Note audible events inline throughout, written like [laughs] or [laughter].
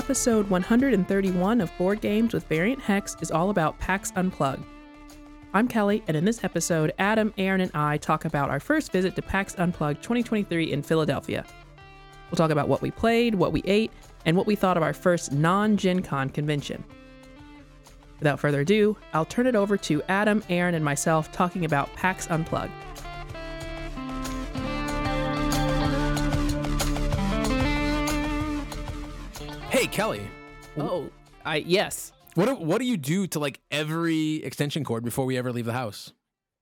episode 131 of Board Games with Variant Hex is all about PAX Unplugged. I'm Kellye, and in this episode, Adam, Aaron, and I talk about our first visit to PAX Unplugged 2023 in Philadelphia. We'll talk about what we played, what we ate, and what we thought of our first non Gen Con convention. Without further ado, I'll turn it over to Adam, Aaron, and myself talking about PAX Unplugged. Hey Kellye, Oh, I yes. what do, what do you do to like every extension cord before we ever leave the house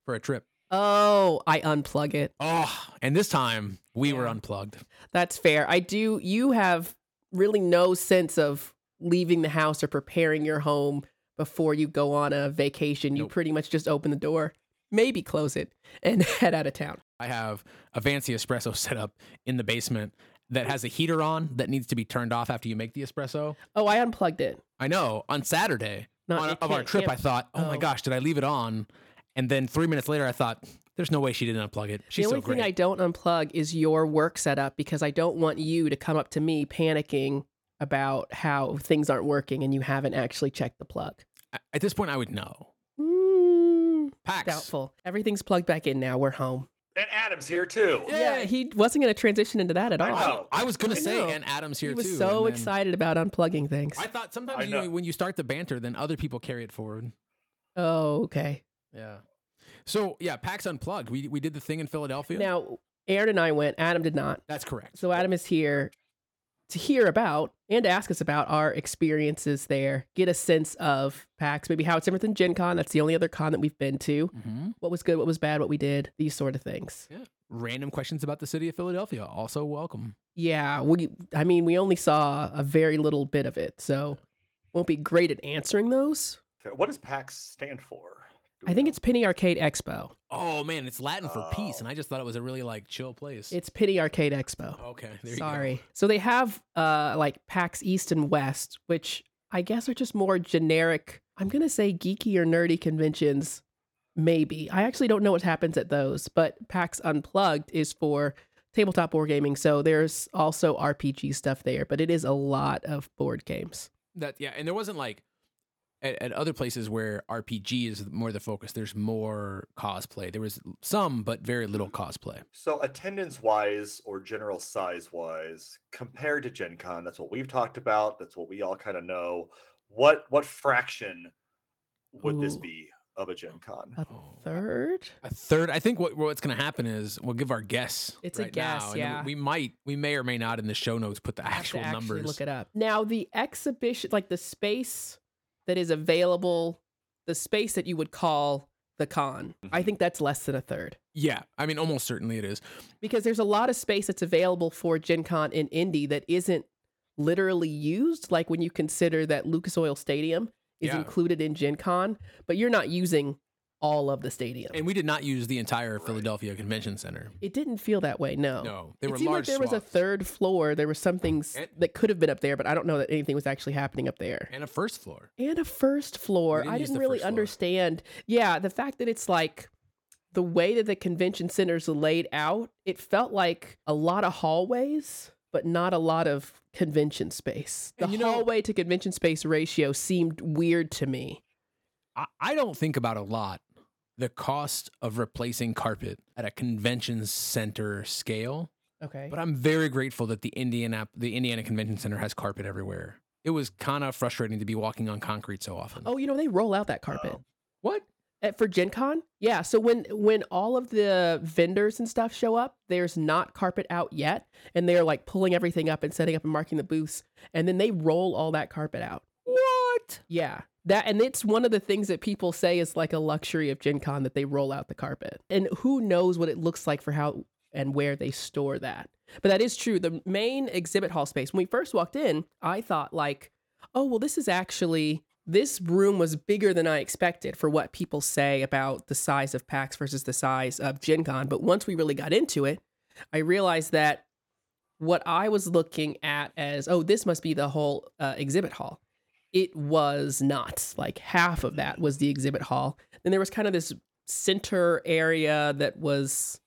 for a trip? Oh, I unplug it. Oh, and this time we were unplugged. That's fair. I do. You have really no sense of leaving the house or preparing your home before you go on a vacation. You pretty much just open the door, maybe close it, and [laughs] head out of town. I have a fancy espresso [laughs] set up in the basement that has a heater on that needs to be turned off after you make the espresso. Oh, I unplugged it. I know on Saturday Not on, of our trip, I thought, oh, my oh. gosh, did I leave it on? And then three minutes later, I thought, there's no way she didn't unplug it. She's the only so thing I don't unplug is your work setup because I don't want you to come up to me panicking about how things aren't working and you haven't actually checked the plug. At this point, I would know. Mm, Pax. doubtful. Everything's plugged back in now. We're home. And Adam's here too. Yeah, he wasn't going to transition into that at all. know. I was gonna say, know. and Adam's here He was too. so and then- excited about unplugging things. I thought sometimes I you know, know. when you start the banter, then other people carry it forward. oh, okay. Yeah. So yeah, PAX Unplugged. We we did the thing in Philadelphia. Now, Aaron and I went. Adam did not. That's correct. So Adam is here to hear about and ask us about our experiences there, get a sense of PAX, maybe how it's different than Gen Con. That's the only other con that we've been to. hmm What was good, what was bad, what we did, these sort of things. Yeah. Random questions about the city of Philadelphia. Also welcome. Yeah, we I mean, we only saw a very little bit of it, so won't be great at answering those. What does PAX stand for? Do I think know? it's Penny Arcade Expo. Oh man, it's Latin for peace, Oh. and I just thought it was a really like chill place. It's Pity Arcade Expo. okay. There you Sorry. So they have uh like PAX East and West, which I guess are just more generic. I'm gonna say geeky or nerdy conventions. Maybe I actually don't know what happens at those, but PAX Unplugged is for tabletop board gaming. So there's also RPG stuff there, but it is a lot of board games. go. That yeah, and there wasn't like at, at other places where RPG is more the focus. There's more cosplay. There was some, but very little cosplay. So attendance wise or general size wise, compared to Gen Con, that's what we've talked about. That's what we all kind of know. What what fraction would this be of a Gen oh. Con? A Oh. third? A third. I think what what's going to happen is we'll give our guess. It's a guess, now, yeah. We might, we may or may not in the show notes put the Have to actual actually numbers. Look it up. Now the exhibition, like the space that is available, the space that you would call the con. I Mhm. think that's less than a third. Yeah, I mean, almost certainly it is. because there's a lot of space that's available for Gen Con in Indy that isn't literally used. Like when you consider that Lucas Oil Stadium is Yeah. included in Gen Con, but you're not using all of the stadium. And we did not use the entire Philadelphia Convention Center. it didn't feel that way. No. No, they it were seemed large like there was a third floor. There were some things And- that could have been up there, but I don't know that anything was actually happening up there. and a first floor. And a first floor. didn't I use didn't the really first floor. understand. Yeah, the fact that it's like the way that the convention center's laid out, it felt like a lot of hallways, but not a lot of convention space. The And you know- hallway to convention space ratio seemed weird to me. I, I don't think about a lot the cost of replacing carpet at a convention center scale, Okay. but I'm very grateful that the Indiana the Indiana Convention Center has carpet everywhere. It was kind of frustrating to be walking on concrete so often. Oh, you know they roll out that carpet. Oh. [gasps] what? At, for Gen Con? Yeah. So when when all of the vendors and stuff show up, there's not carpet out yet. And they're like pulling everything up and setting up and marking the booths. And then they roll all that carpet out. What? Yeah. That and it's one of the things that people say is like a luxury of Gen Con that they roll out the carpet. And who knows what it looks like for how and where they store that. But that is true. The main exhibit hall space, when we first walked in, I thought like, oh well, this is actually this room was bigger than I expected for what people say about the size of PAX versus the size of Gen Con. But once we really got into it, I realized that what I was looking at as, oh, this must be the whole uh, exhibit hall. It was not. Like half of that was the exhibit hall. Then there was kind of this center area that was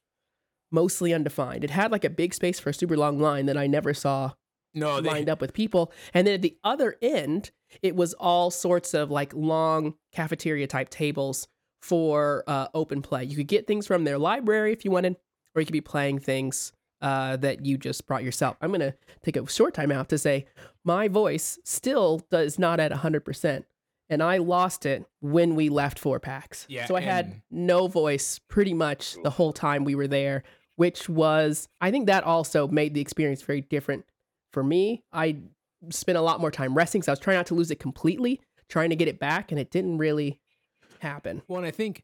mostly undefined. It had like a big space for a super long line that I never saw no, they, lined up with people. And then at the other end, it was all sorts of like long cafeteria type tables for uh, open play. You could get things from their library if you wanted, or you could be playing things uh, that you just brought yourself. I'm going to take a short time out to say my voice still does not at 100%. And I lost it when we left for PAX. Yeah, so I had no voice pretty much the whole time we were there, which was, I think that also made the experience very different for me. I spent a lot more time resting, so I was trying not to lose it completely, trying to get it back, and it didn't really happen. Well, and I think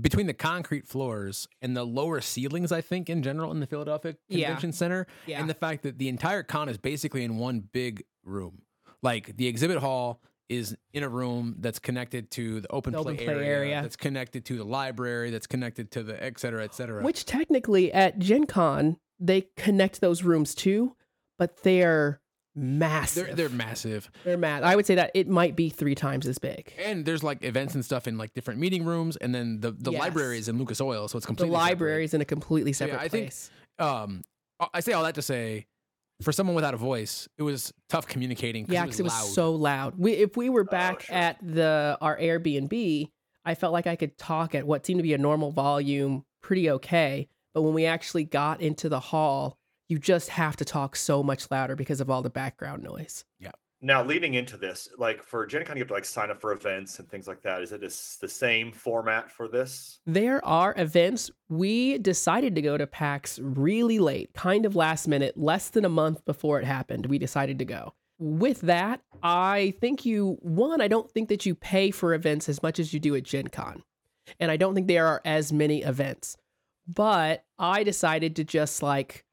between the concrete floors and the lower ceilings, I think in general in the Philadelphia Yeah. Convention Center, Yeah. and the fact that the entire con is basically in one big room, like the exhibit hall is in a room that's connected to the open, The open play, play area, area. that's connected to the library, that's connected to the et cetera, et cetera. Which technically at Gen Con, they connect those rooms too, but they're massive. they're they're massive, They're mad. I would say that it might be three times as big. and there's like events and stuff in like different meeting rooms, and then the the Yes. library is in Lucas Oil, so it's The completely separate. library is in a completely So, yeah, separate I think- place. um I say all that to say for someone without a voice, it was tough communicating. yeah, it because it was loud. so loud. We, if we were back sure. at the our Airbnb, I felt like I could talk at what seemed to be a normal volume pretty okay. But when we actually got into the hall, you just have to talk so much louder because of all the background noise. Yeah. Now, leading into this, like for Gen Con, you have to like sign up for events and things like that. Is it is the same format for this? There are events. We decided to go to PAX really late, kind of last minute, less than a month before it happened. We decided to go. With that, I think you, one, I don't think that you pay for events as much as you do at Gen Con. And I don't think there are as many events. But I decided to just like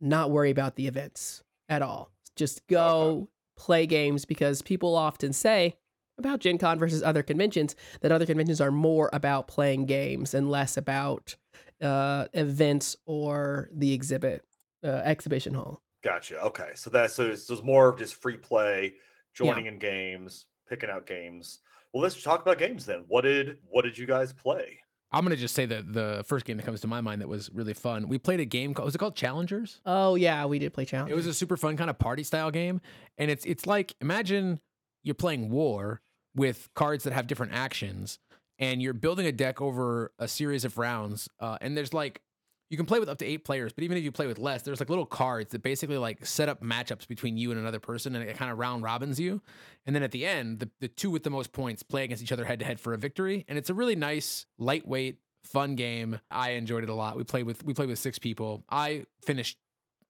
not worry about the events at all. Just go play games because people often say about Gen Con versus other conventions that other conventions are more about playing games and less about uh, events or the exhibit uh, exhibition hall. Gotcha. Okay, so that's so it's, it's more of just free play, joining in games, picking out games. Well, let's talk about games then. What did what did you guys play? I'm gonna just say that the first game that comes to my mind that was really fun. We played a game called was it called Challengers? Oh yeah, we did play Challengers. It was a super fun kind of party style game, and it's it's like imagine you're playing War with cards that have different actions, and you're building a deck over a series of rounds. Uh, and there's like you can play with up to eight players, but even if you play with less, there's like little cards that basically like set up matchups between you and another person, and it kind of round robins you. And then at the end, the, the two with the most points play against each other head to head for a victory. And it's a really nice, lightweight, fun game. I enjoyed it a lot. We played with we played with six people. I finished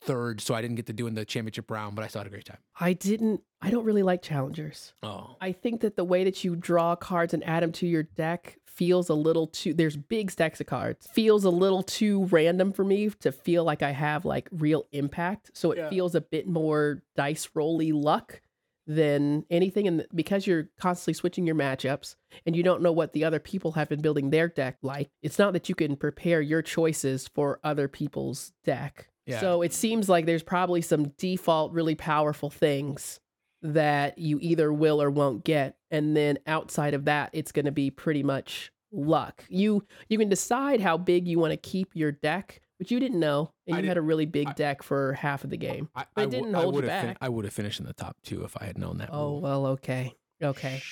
third, so I didn't get to do in the championship round, but I still had a great time. I didn't. I don't really like challengers. Oh, I think that the way that you draw cards and add them to your deck feels a little too. There's big stacks of cards. Feels a little too random for me to feel like I have like real impact. So it Yeah. feels a bit more dice rolly luck than anything. And because you're constantly switching your matchups and you don't know what the other people have been building their deck like, it's not that you can prepare your choices for other people's deck. Yeah. So it seems like there's probably some default really powerful things that you either will or won't get and then outside of that it's going to be pretty much luck you you can decide how big you want to keep your deck which you didn't know and I you had a really big I- deck for half of the game I, I w- didn't I hold you would've fin- back. I would have finished in the top two if I had known that. oh rule. well okay okay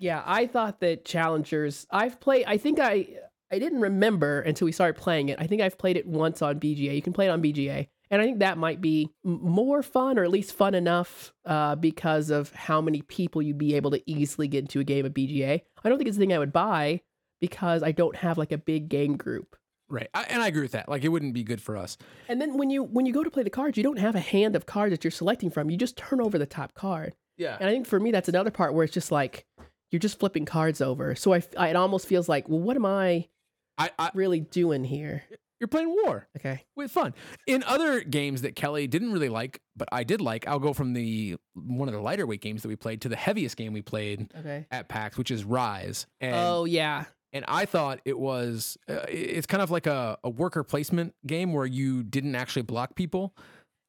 yeah i thought that challengers i've played i think i i didn't remember until we started playing it i think i've played it once on bga you can play it on bga and i think that might be more fun or at least fun enough uh, because of how many people you'd be able to easily get into a game of bga i don't think it's the thing i would buy because i don't have like a big game group Right, I, and I agree with that. Like, it wouldn't be good for us. and then when you when you go to play the cards you don't have a hand of cards that you're selecting from you just turn over the top card Yeah, And I think for me, that's another part where it's just like you're just flipping cards over. So I, I it almost feels like, well, what am I I, I really doing here? You're playing War Okay. with fun. In other games that Kellye didn't really like, but I did like, I'll go from the one of the lighter weight games that we played to the heaviest game we played Okay. at PAX, which is Rise. And oh yeah. and I thought it was uh, it's kind of like a, a worker placement game where you didn't actually block people.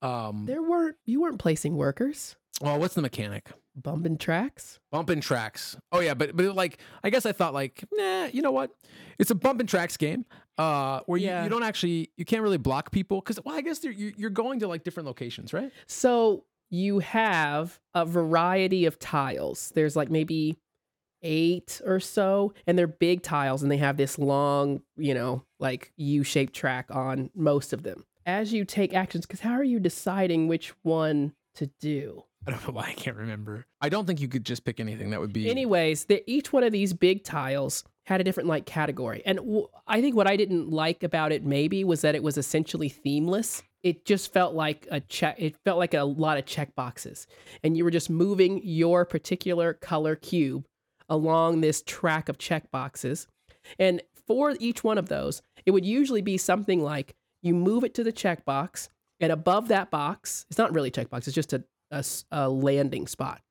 Um, There weren't you weren't placing workers. well, what's the mechanic? bumping tracks. bumping tracks. Oh yeah, but but like I guess I thought like, nah, you know what? It's a bumping tracks game. Uh, where you, Yeah. you don't actually you can't really block people because well I guess you're going to like different locations, right? So you have a variety of tiles. There's like maybe eight or so, and they're big tiles, and they have this long, you know, like U shaped track on most of them. As you take actions, because how are you deciding which one to do? I don't know why I can't remember. I don't think you could just pick anything. That would be Anyways, each one of these big tiles had a different like category, and w- I think what I didn't like about it maybe was that it was essentially themeless. It just felt like a check. It felt like a lot of check boxes, and you were just moving your particular color cube along this track of check boxes. And for each one of those, it would usually be something like you move it to the checkbox, and above that box, it's not really a checkbox, it's just a a landing spot.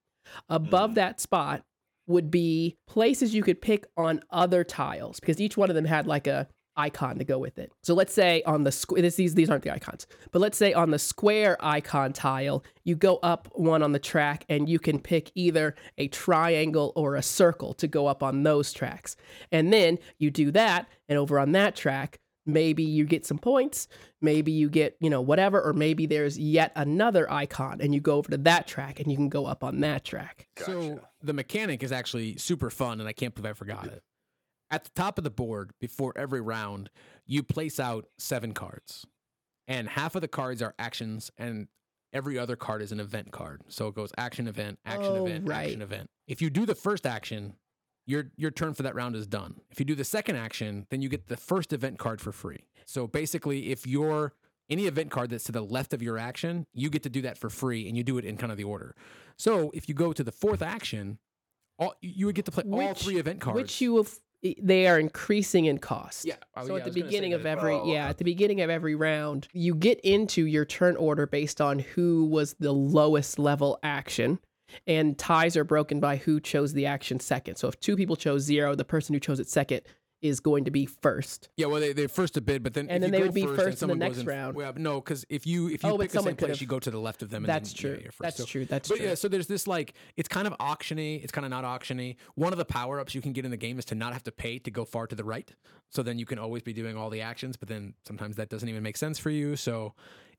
Above Mhm. that spot would be places you could pick on other tiles because each one of them had like a icon to go with it. So let's say on the square, these these aren't the icons, but let's say on the square icon tile, you go up one on the track and you can pick either a triangle or a circle to go up on those tracks. And then you do that and over on that track, maybe you get some points, maybe you get, you know, whatever or maybe there's yet another icon and you go over to that track and you can go up on that track. So the mechanic is actually super fun, and I can't believe I forgot it. At the top of the board, before every round, you place out seven cards, and half of the cards are actions, and every other card is an event card. So it goes action, event, action, Oh, event, right. action, event. If you do the first action, your your turn for that round is done. If you do the second action, then you get the first event card for free. So basically, if you're any event card that's to the left of your action, you get to do that for free, and you do it in kind of the order. So if you go to the fourth action, all you would get to play all three event cards. Which you have, they are increasing in cost. yeah. oh, so yeah, at the was gonna say beginning of every yeah, at the beginning of every round, you get into your turn order based on who was the lowest level action. And ties are broken by who chose the action second. So if two people chose zero, the person who chose it second is going to be first. Yeah, well, they they first to bid, but then And if then they go would be first first in the next round. Well, no, because if you if you Oh, pick the same place, could've- you go to the left of them. And That's then, true. Yeah, you're first. That's So- true. That's But true. yeah, so there's this like it's kind of auctiony. It's kind of not auctiony. One of the power ups you can get in the game is to not have to pay to go far to the right. So then you can always be doing all the actions, but then sometimes that doesn't even make sense for you. So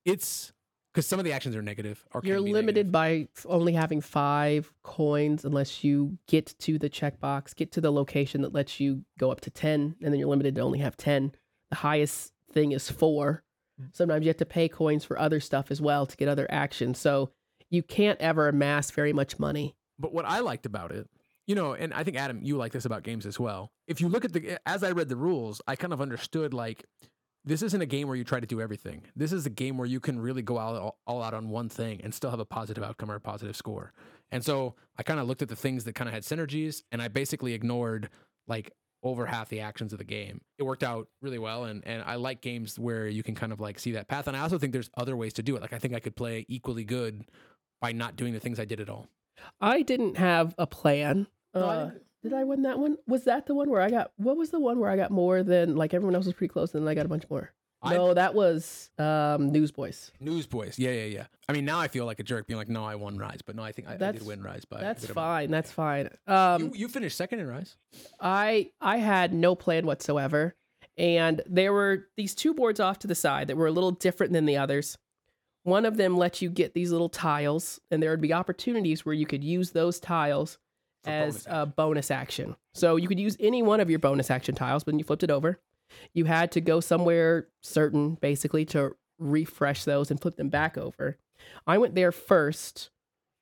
it's because some of the actions are negative. Or You're limited negative. by only having five coins unless you get to the checkbox, get to the location that lets you go up to 10, and then you're limited to only have 10. The highest thing is four. Mm. Sometimes you have to pay coins for other stuff as well to get other actions. So you can't ever amass very much money. But what I liked about it, you know, and I think Adam, you like this about games as well. If you look at the, as I read the rules, I kind of understood like this isn't a game where you try to do everything. This is a game where you can really go all, all, all out on one thing and still have a positive outcome or a positive score. And so I kind of looked at the things that kind of had synergies and I basically ignored like over half the actions of the game. It worked out really well and and I like games where you can kind of like see that path and I also think there's other ways to do it. Like I think I could play equally good by not doing the things I did at all. I didn't have a plan. No, I Uh, didn't- did I win that one? Was that the one where I got, what was the one where I got more than, like everyone else was pretty close and then I got a bunch more? I- No, that was um, Newsboys. Newsboys. Yeah, yeah, yeah. I mean, now I feel like a jerk being like, no, I won Rise, but no, I think I, I did win Rise by. That's fine. That's fine. Um, you, you finished second in Rise. I I had no plan whatsoever, and there were these two boards off to the side that were a little different than the others. One of them let you get these little tiles, and there would be opportunities where you could use those tiles For as bonus a bonus action. So you could use any one of your bonus action tiles, but when you flipped it over, you had to go somewhere certain, basically, to refresh those and flip them back over. I went there first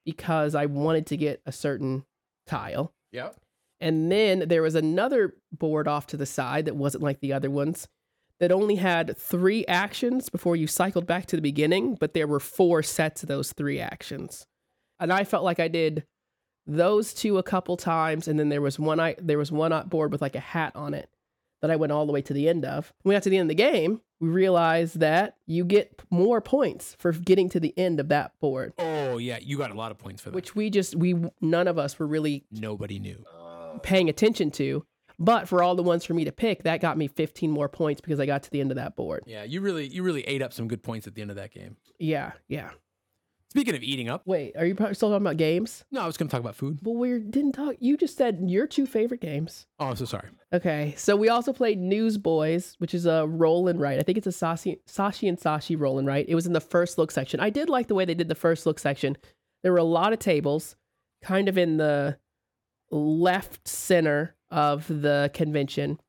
because I wanted to get a certain tile. Yeah. And then there was another board off to the side that wasn't like the other ones that only had three actions before you cycled back to the beginning, but there were four sets of those three actions. And I felt like I did those two a couple times, and then there was one I there was one board with like a hat on it that I went all the way to the end of. When we got to the end of the game, we realized that you get more points for getting to the end of that board, Oh yeah, you got a lot of points for that. which we just we none of us were really nobody knew. Paying attention to. But for all the ones for me to pick, that got me 15 more points because I got to the end of that board. Yeah, you really, you really ate up some good points at the end of that game. Yeah, yeah. Speaking of eating up, Wait, are you probably still talking about games? no, I was going to talk about food. Well, we didn't talk. You just said your two favorite games. Oh, I'm so sorry. Okay, so we also played Newsboys, which is a roll and write. I think it's a Saashi, Saashi and Saashi roll and write. It was in the first look section. I did like the way they did the first look section. There were a lot of tables, kind of in the left center of the convention,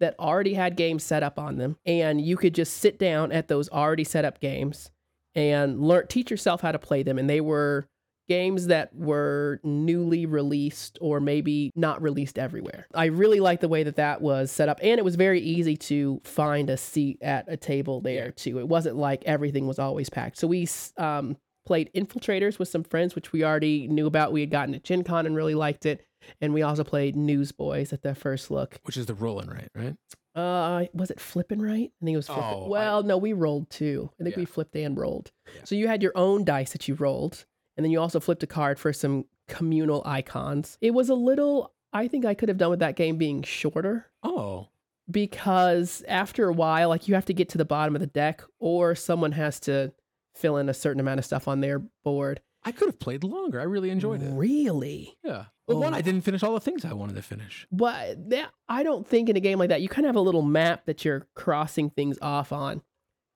that already had games set up on them, and you could just sit down at those already set up games and learn, teach yourself how to play them. And they were games that were newly released or maybe not released everywhere. I really liked the way that that was set up and it was very easy to find a seat at a table there Yeah. too. It wasn't like everything was always packed. So we um played Infiltrators with some friends which we already knew about. We had gotten at Gen Con and really liked it. And we also played Newsboys at the first look. Which is the rolling right, right? Uh, was it flipping right? I think it was flipping. Oh, I- well, no, we rolled too. I think Yeah. we flipped and rolled. Yeah. So you had your own dice that you rolled, and then you also flipped a card for some communal icons. It was a little. I think I could have done with that game being shorter Oh, because after a while, like you have to get to the bottom of the deck, or someone has to fill in a certain amount of stuff on their board. I could have played longer. I really enjoyed it. Really? Yeah. But oh, one, Oh. I didn't finish all the things I wanted to finish. But that, I don't think in a game like that, you kind of have a little map that you're crossing things off on.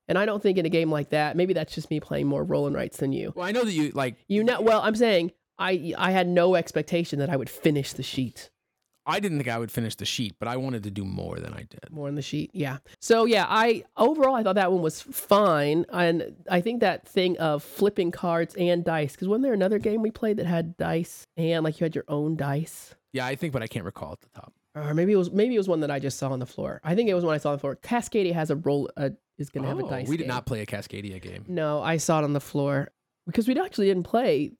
And I don't think in a game like that, maybe that's just me playing more roll and rights than you. Well, I know that you like. You know, well, I'm saying I I had no expectation that I would finish the sheet. I didn't think I would finish the sheet, but I wanted to do more than I did. More in the sheet, yeah. So yeah, I overall I thought that one was fine, and I think that thing of flipping cards and dice. Because wasn't there another game we played that had dice and like you had your own dice? Yeah, I think, but I can't recall at the top. or maybe it was maybe it was one that I just saw on the floor. I think it was one I saw on the floor. Cascadia has a roll uh, is going to have a Oh, dice. we did game. not play a Cascadia game. No, I saw it on the floor because we actually didn't play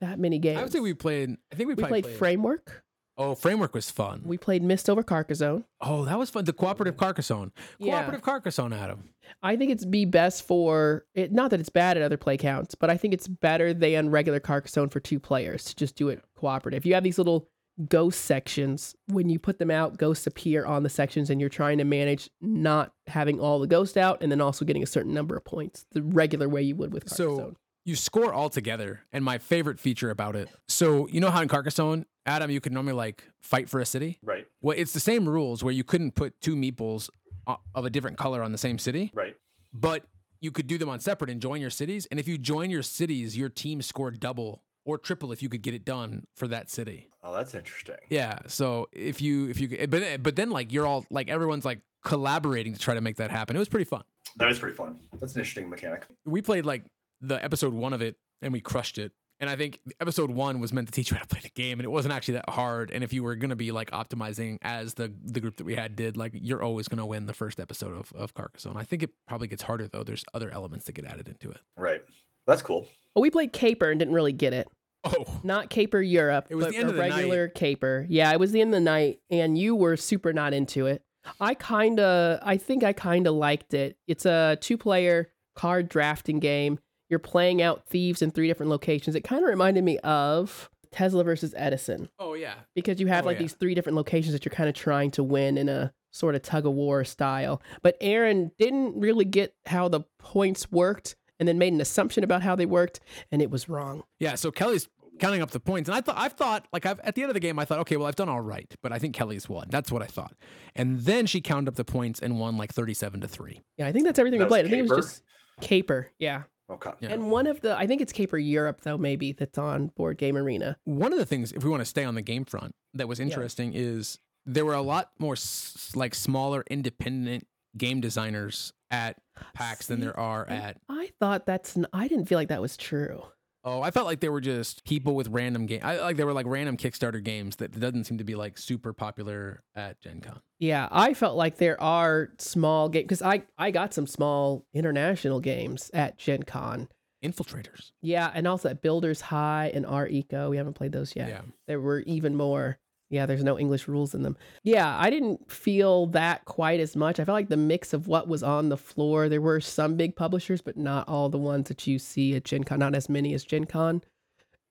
that many games. I would say we played. I think we, we probably played Framework. Oh, framework was fun. We played Mist over Carcassonne. oh, that was fun. The cooperative Carcassonne. Yeah. Cooperative Carcassonne, Adam. I think it's be best for it. Not that it's bad at other play counts, but I think it's better than regular Carcassonne for two players to just do it cooperative. You have these little ghost sections. When you put them out, ghosts appear on the sections, and you're trying to manage not having all the ghosts out, and then also getting a certain number of points, the regular way you would with So- Carcassonne. You score all together, and my favorite feature about it. So you know how in Carcassonne, Adam, you could normally like fight for a city. Right, Well, it's the same rules where you couldn't put two meeples uh, of a different color on the same city, right. but you could do them on separate and join your cities. And if you join your cities, your team scored double or triple if you could get it done for that city. Oh, that's interesting. Yeah. So if you if you but but then like you're all like everyone's like collaborating to try to make that happen. It was pretty fun. That is pretty fun. That's an interesting mechanic. We played like the episode one of it and we crushed it. And I think episode one was meant to teach you how to play the game, and it wasn't actually that hard. And if you were gonna be like optimizing as the the group that we had did, like you're always gonna win the first episode of of Carcassonne. I think it probably gets harder though. There's other elements that get added into it. Right. That's cool. Well, we played Caper and didn't really get it. Oh, Not Caper Europe, It was but the end a of the night. regular Caper. Yeah, it was the end of the night, and you were super not into it. I kind of, I think I kind of liked it. It's a two-player card drafting game. You're playing out thieves in three different locations. It kind of reminded me of Tesla versus Edison oh yeah. because you have Oh, like yeah. these three different locations that you're kind of trying to win in a sort of tug of war style. But Aaron didn't really get how the points worked and then made an assumption about how they worked, and it was wrong. Yeah, so Kellye's counting up the points, and I thought I've thought like I've at the end of the game I thought okay, well I've done all right, but I think Kellye's won. That's what I thought, and then she counted up the points and won like thirty-seven to three. Yeah, I think that's everything That we was played. I think it was just Caper. Yeah. Okay. Yeah. And one of the, I think it's Caper Europe, though, maybe that's on Board Game Arena. One of the things, if we want to stay on the game front, that was interesting is there were a lot more s- like smaller independent game designers at PAX than there are at. I thought that's, I didn't feel like that was true. Oh, I felt like they were just people with random game. I like they were like random Kickstarter games that doesn't seem to be like super popular at Gen Con. Yeah, I felt like there are small games because I, I got some small international games at Gen Con. Infiltrators. Yeah, and also at Builders High and R Eco. We haven't played those yet. Yeah. There were even more. Yeah, there's no English rules in them. Yeah, I didn't feel that quite as much. I felt like the mix of what was on the floor. There were some big publishers, but not all the ones that you see at Gen Con, not as many as Gen Con.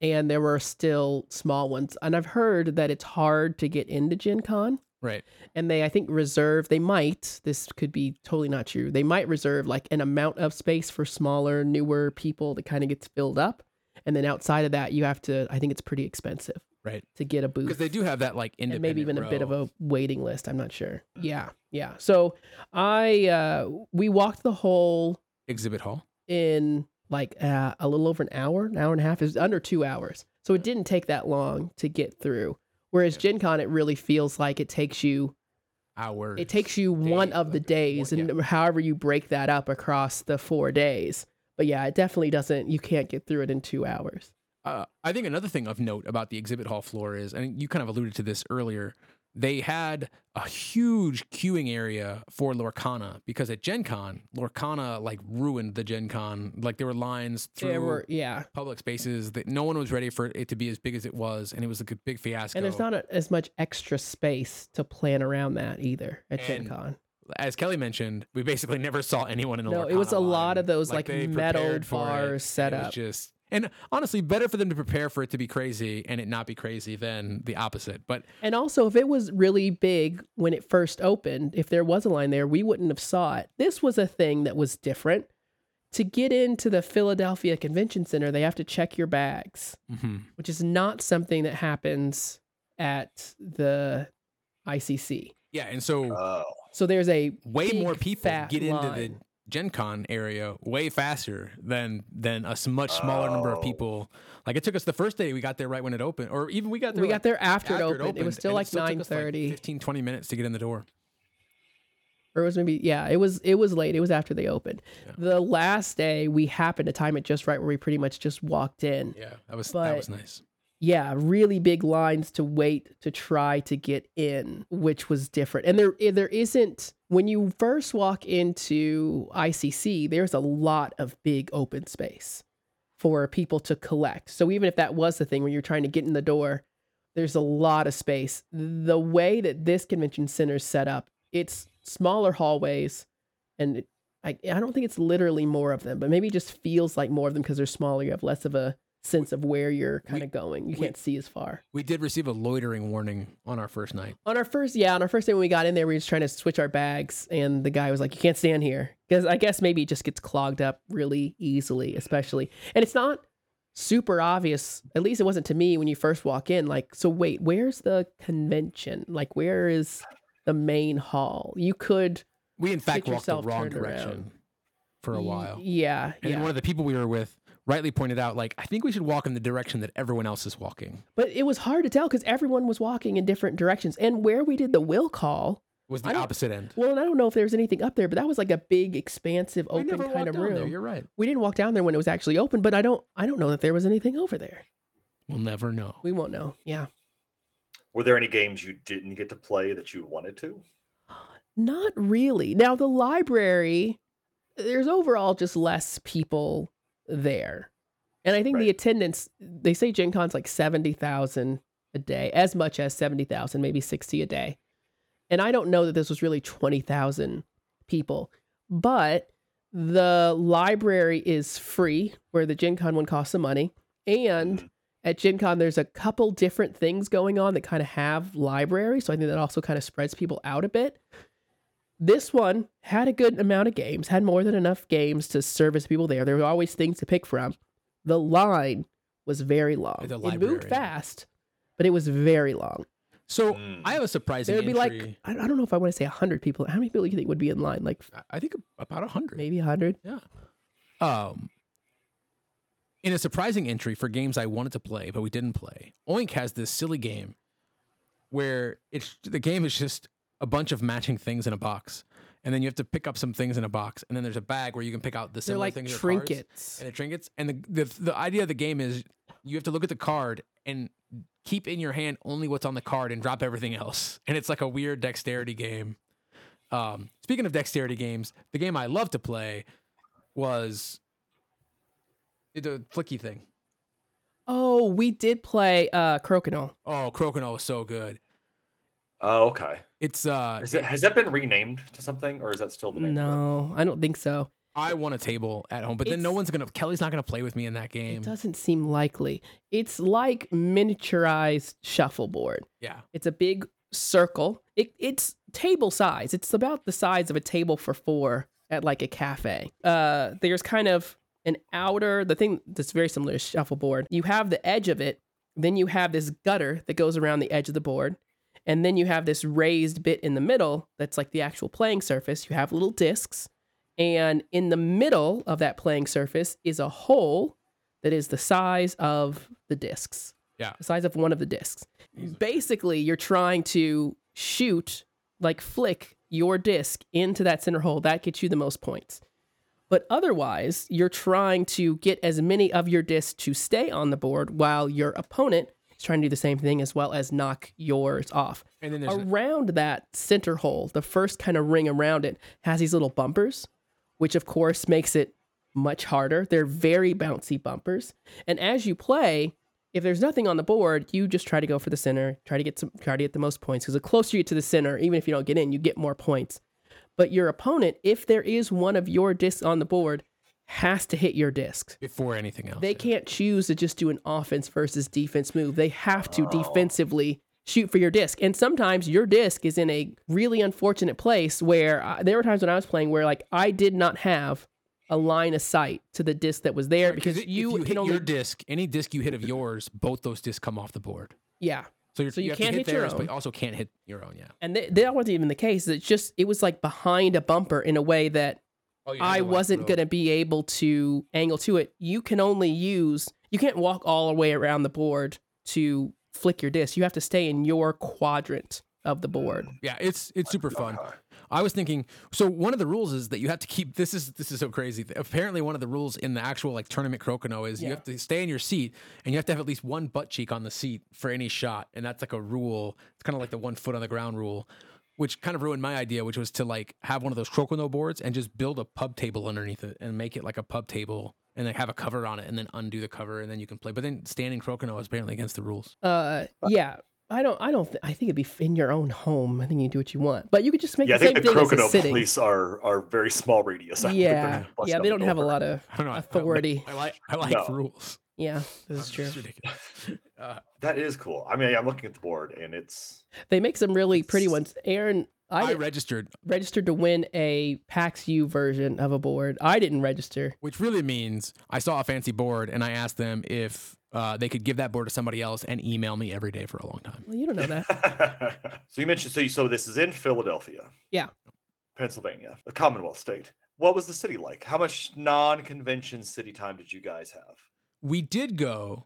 And there were still small ones. And I've heard that it's hard to get into Gen Con. Right. And they, I think, reserve, they might, this could be totally not true. They might reserve like an amount of space for smaller, newer people that kind of gets filled up. and then outside of that, you have to. I think it's pretty expensive Right. to get a booth Because they do have that like and independent maybe even a bit of a waiting list. I'm not sure. Yeah, yeah. So I uh we walked the whole exhibit hall. in like uh, a little over an hour, an hour and a half. is under two hours, so it didn't take that long to get through. Whereas Gen Con, it really feels like it takes you Hours. it takes you one of the days, and however you break that up across the four days. But yeah, it definitely doesn't. You can't get through it in two hours. Uh, I think another thing of note about the exhibit hall floor is, and you kind of alluded to this earlier, they had a huge queuing area for Lorcana because at Gen Con, Lorcana like ruined the Gen Con. Like there were lines through There were yeah, public spaces that no one was ready for it to be as big as it was, and it was like a big fiasco. and there's not a, as much extra space to plan around that either at Gen Con. as Kellye mentioned, we basically never saw anyone in the. No, it was Lorcana a lot of those, like, they metal for it, bars set was up. Just and honestly, better for them to prepare for it to be crazy and it not be crazy than the opposite. But And also, if it was really big when it first opened, if there was a line there, we wouldn't have saw it. This was a thing that was different. To get into the Philadelphia Convention Center, they have to check your bags, mhm. which is not something that happens at the ICC. yeah, and so Oh, So there's a way big, more people fat get into the line. Gen Con area way faster than than a s- much smaller number of Oh. people. Like it took us the first day we got there right when it opened, or even we got there. we like, got there after, after it opened. It was still and like took us, nine thirty, 15, 20 minutes to get in the door. or it was maybe yeah. It was it was late. It was after they opened. Yeah. The last day we happened to time it just right, where we pretty much just walked in. Yeah, that was But- that was nice. Yeah, really big lines to wait to try to get in, which was different. And there eh, there isn't when you first walk into ICC, there's a lot of big open space for people to collect. So even if that was the thing when you're trying to get in the door, there's a lot of space. The way that this convention center is set up, it's smaller hallways and it, I, I don't think it's literally more of them, but maybe it just feels like more of them because they're smaller. You have less of a sense of where you're kind We- of going. You we- can't see as far. We did receive a loitering warning on our first night. On our first, yeah, on our first day when we got in there, we were just trying to switch our bags, and the guy was like, "You can't stand here," because I guess maybe it just gets clogged up really easily, especially, and it's not super obvious. At least it wasn't to me when you first walk in. Like, so wait, where's the convention? Like, where is the main hall? You could We in fact walked the wrong direction around. for a while. Yeah, And yeah. one of the people we were with rightly pointed out, like, I think we should walk in the direction that everyone else is walking. But it was hard to tell because everyone was walking in different directions. And where we did the will call, Was the opposite end. well, and I don't know if there was anything up there, but that was like a big, expansive, We open never kind of down room. there. You're right. We didn't walk down there when it was actually open, but I don't, I don't know that there was anything over there. We'll never know. We won't know. Yeah, were there any games you didn't get to play that you wanted to? not really. Now the library, there's overall just less people there, and I think the attendance. They say Gen Con's like seventy thousand a day, as much as seventy thousand, maybe sixty a day. And I don't know that this was really twenty thousand people, but the library is free, where the Gen Con one costs some money, and Mhm. at Gen Con, there's a couple different things going on that kind of have libraries. So I think that also kind of spreads people out a bit. This one had a good amount of games, had more than enough games to service people there. There were always things to pick from. The line was very long. The It moved fast, but it was very long. So Mm. I have a surprising There'd be entry. like, I I don't know if I want to say 100 people. How many people do you think would be in line? Like I- I think about a hundred. maybe 100? Yeah. Um, in a surprising entry for games I wanted to play but we didn't play, Oink has this silly game where it's the game is just a bunch of matching things in a box, and then you have to pick up some things in a box, and then there's a bag where you can pick out the similar like things. or cards trinkets. and the trinkets. And the, the the idea of the game is you have to look at the card and keep in your hand only what's on the card and drop everything else. And it's like a weird dexterity game. Um, speaking of dexterity games, the game I love to play was the flicky thing. Oh, we did play uh Crokinole. Oh, Crokinole was so good. Oh, okay. It's uh, Is it, has that been renamed to something, or is that still the name? No, I don't think so. I want a table at home, but then no one's gonna. Kellye's not gonna play with me in that game. It doesn't seem likely. It's like miniaturized shuffleboard. Yeah, It's a big circle. It, it's table size. It's about the size of a table for four at like a cafe. Uh, there's kind of an outer, the thing that's very similar to shuffleboard. You have the edge of it, then you have this gutter that goes around the edge of the board, and then you have this raised bit in the middle that's like the actual playing surface. You have little discs, and in the middle of that playing surface is a hole that is the size of the discs. Yeah. The size of one of the discs. Basically, you're trying to shoot, like flick your disc into that center hole. That gets you the most points. But otherwise, you're trying to get as many of your discs to stay on the board while your opponent trying to do the same thing as well as knock yours off. And then there's a- Around that center hole, the first kind of ring around it has these little bumpers, which of course makes it much harder. They're very bouncy bumpers. And as you play, if there's nothing on the board, you just try to go for the center, try to get some try to get the most points because the closer you get to the center, even if you don't get in, you get more points. But your opponent, if there is one of your discs on the board, has to hit your discs. before anything else. They yeah. can't choose to just do an offense versus defense move. They have to Oh. defensively shoot for your disc. And sometimes your disc is in a really unfortunate place where uh, there were times when I was playing where like I did not have a line of sight to the disc that was there because if you, hit only your disc, any disc you hit of yours, both those discs come off the board. yeah. So, you're, So you have can't hit, hit your theirs, but you also can't hit your own. Yeah. And th- that wasn't even the case. It's just it was like behind a bumper in a way that Oh, I wasn't going to be able to angle to it. You can only use, you can't walk all the way around the board to flick your disc. You have to stay in your quadrant of the board. Mm, yeah, it's it's super fun. I was thinking. So one of the rules is that you have to keep. This is this is so crazy. Apparently, one of the rules in the actual like tournament Crokinole is you have to stay in your seat and you have to have at least one butt cheek on the seat for any shot, and that's like a rule. It's kind of like the one foot on the ground rule, which kind of ruined my idea, which was to like have one of those Crokinole boards and just build a pub table underneath it and make it like a pub table and then have a cover on it and then undo the cover and then you can play. But then standing Crokinole is apparently against the rules. Uh, yeah. I don't. I don't. Th- I think it'd be f- in your own home. I think you can do what you want, but you could just make Yeah, I the same think the thing as a crocodile sitting. police are are very small radius. I [laughs] think they're Yeah, yeah. They don't have a lot of [laughs] I don't know I- I- authority. I, like I like No. rules. Yeah, this is true. Ridiculous. [laughs] Uh, That is cool. I mean, I'm looking at the board and it's They make some really pretty ones. Aaron, I, I registered, registered to win a PAX U version of a board. I didn't register. which really means I saw a fancy board and I asked them if uh, they could give that board to somebody else and email me every day for a long time. Well, you don't know that. [laughs] so you mentioned so you, so this is in Philadelphia. Yeah. Pennsylvania, a Commonwealth state. What was the city like? How much non-convention city time did you guys have? We did go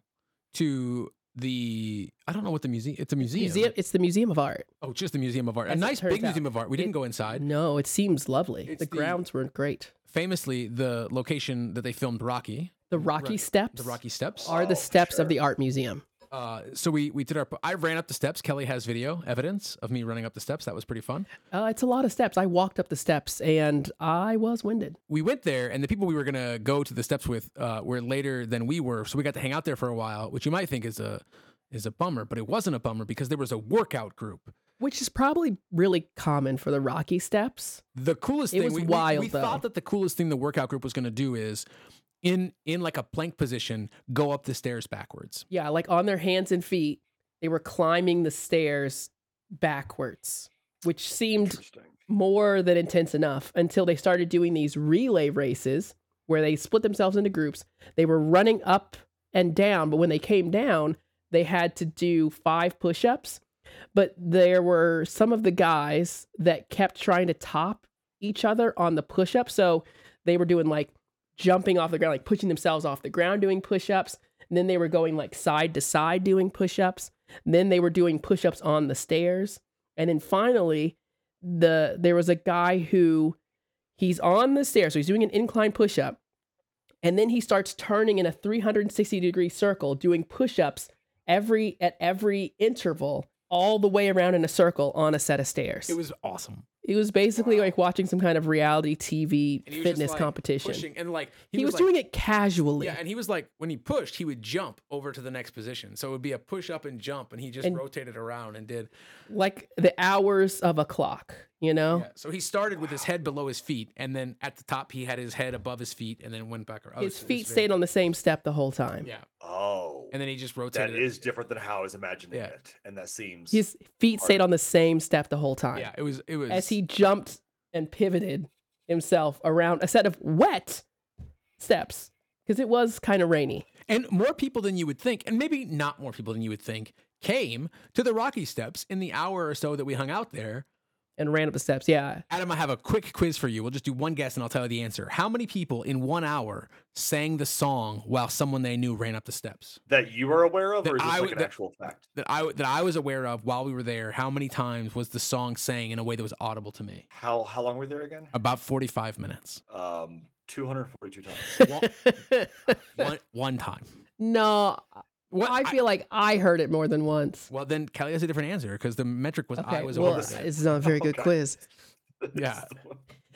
to the I don't know what the museum. It's a museum. Museum. It's the Museum of Art. Oh, just the Museum of Art. A As it nice big out. museum of art. We didn't It- go inside. No, it seems lovely. It's the the- grounds weren't great. Famously, the location that they filmed Rocky, The Rocky Right. Steps. the Rocky Steps. are the Oh, steps sure. of the art museum. Uh, so we we did our. I ran up the steps. Kellye has video evidence of me running up the steps. That was pretty fun. Uh, it's a lot of steps. I walked up the steps and I was winded. we went there, and the people we were gonna go to the steps with uh, were later than we were, so we got to hang out there for a while, which you might think is a is a bummer, but it wasn't a bummer because there was a workout group. Which is probably really common for the Rocky Steps. The coolest It thing was we, we- wild, we, though. thought that the coolest thing the workout group was gonna do is in in like a plank position, go up the stairs backwards. Yeah, like on their hands and feet, they were climbing the stairs backwards, which seemed more than intense enough until they started doing these relay races where they split themselves into groups. They were running up and down, but when they came down, they had to do five push ups. But there were some of the guys that kept trying to top each other on the push up. So they were doing like jumping off the ground, like pushing themselves off the ground, doing push ups. Then they were going like side to side doing push ups. Then they were doing push ups on the stairs. And then finally, the there was a guy who he's on the stairs, so he's doing an incline push up, and then he starts turning in a 360 degree circle, doing push ups every at every interval, all the way around in a circle on a set of stairs. It was awesome. It was basically like watching some kind of reality TV And he was just, fitness like, competition. Pushing and like he, was, like- doing it casually. Yeah, and he was like, when he pushed, he would jump over to the next position. So it would be a push up and jump, and he just And- rotated around and did. like the hours of a clock, you know? Yeah. So he started with his head below his feet, and then at the top, he had his head above his feet, and then went back around. His feet stayed on the same step the whole time. Yeah, Oh, and then he just that rotated. it. is different than how I was imagining Yeah. it, and that seems His feet stayed on the same step the whole time. Yeah, it was. It was. as he jumped and pivoted himself around a set of wet steps because it was kind of rainy. And more people than you would think, and maybe not more people than you would think, came to the Rocky Steps in the hour or so that we hung out there. And ran up the steps. Yeah. Adam, I have a quick quiz for you. We'll just do one guess and I'll tell you the answer. How many people in one hour sang the song while someone they knew ran up the steps? That you were aware of, That or is this I like would- an that- actual fact? That I that I was aware of while we were there. How many times was the song sang in a way that was audible to me? How how long were we there again? About forty five minutes. Um, two hundred forty-two times. One [laughs] one time. no, What I feel like I heard it more than once. well, then Kellye has a different answer because the metric was I Okay, was well, over. it's not a very good Okay. quiz. [laughs] Yeah.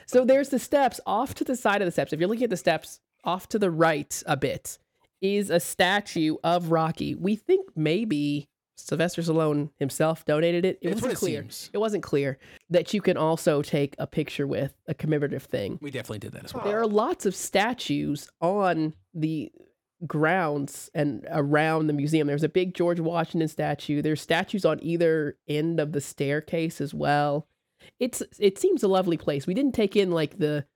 So there's the steps off to the side of the steps. If you're looking at the steps off to the right a bit, is a statue of Rocky. We think maybe Sylvester Stallone himself donated it. It It's wasn't what it clear. seems. It wasn't clear that you can also take a picture with a commemorative thing. We definitely did that as well. There are lots of statues on the grounds and around the museum. There's a big George Washington statue. There's statues on either end of the staircase as well. It's it seems a lovely place. We didn't take in like the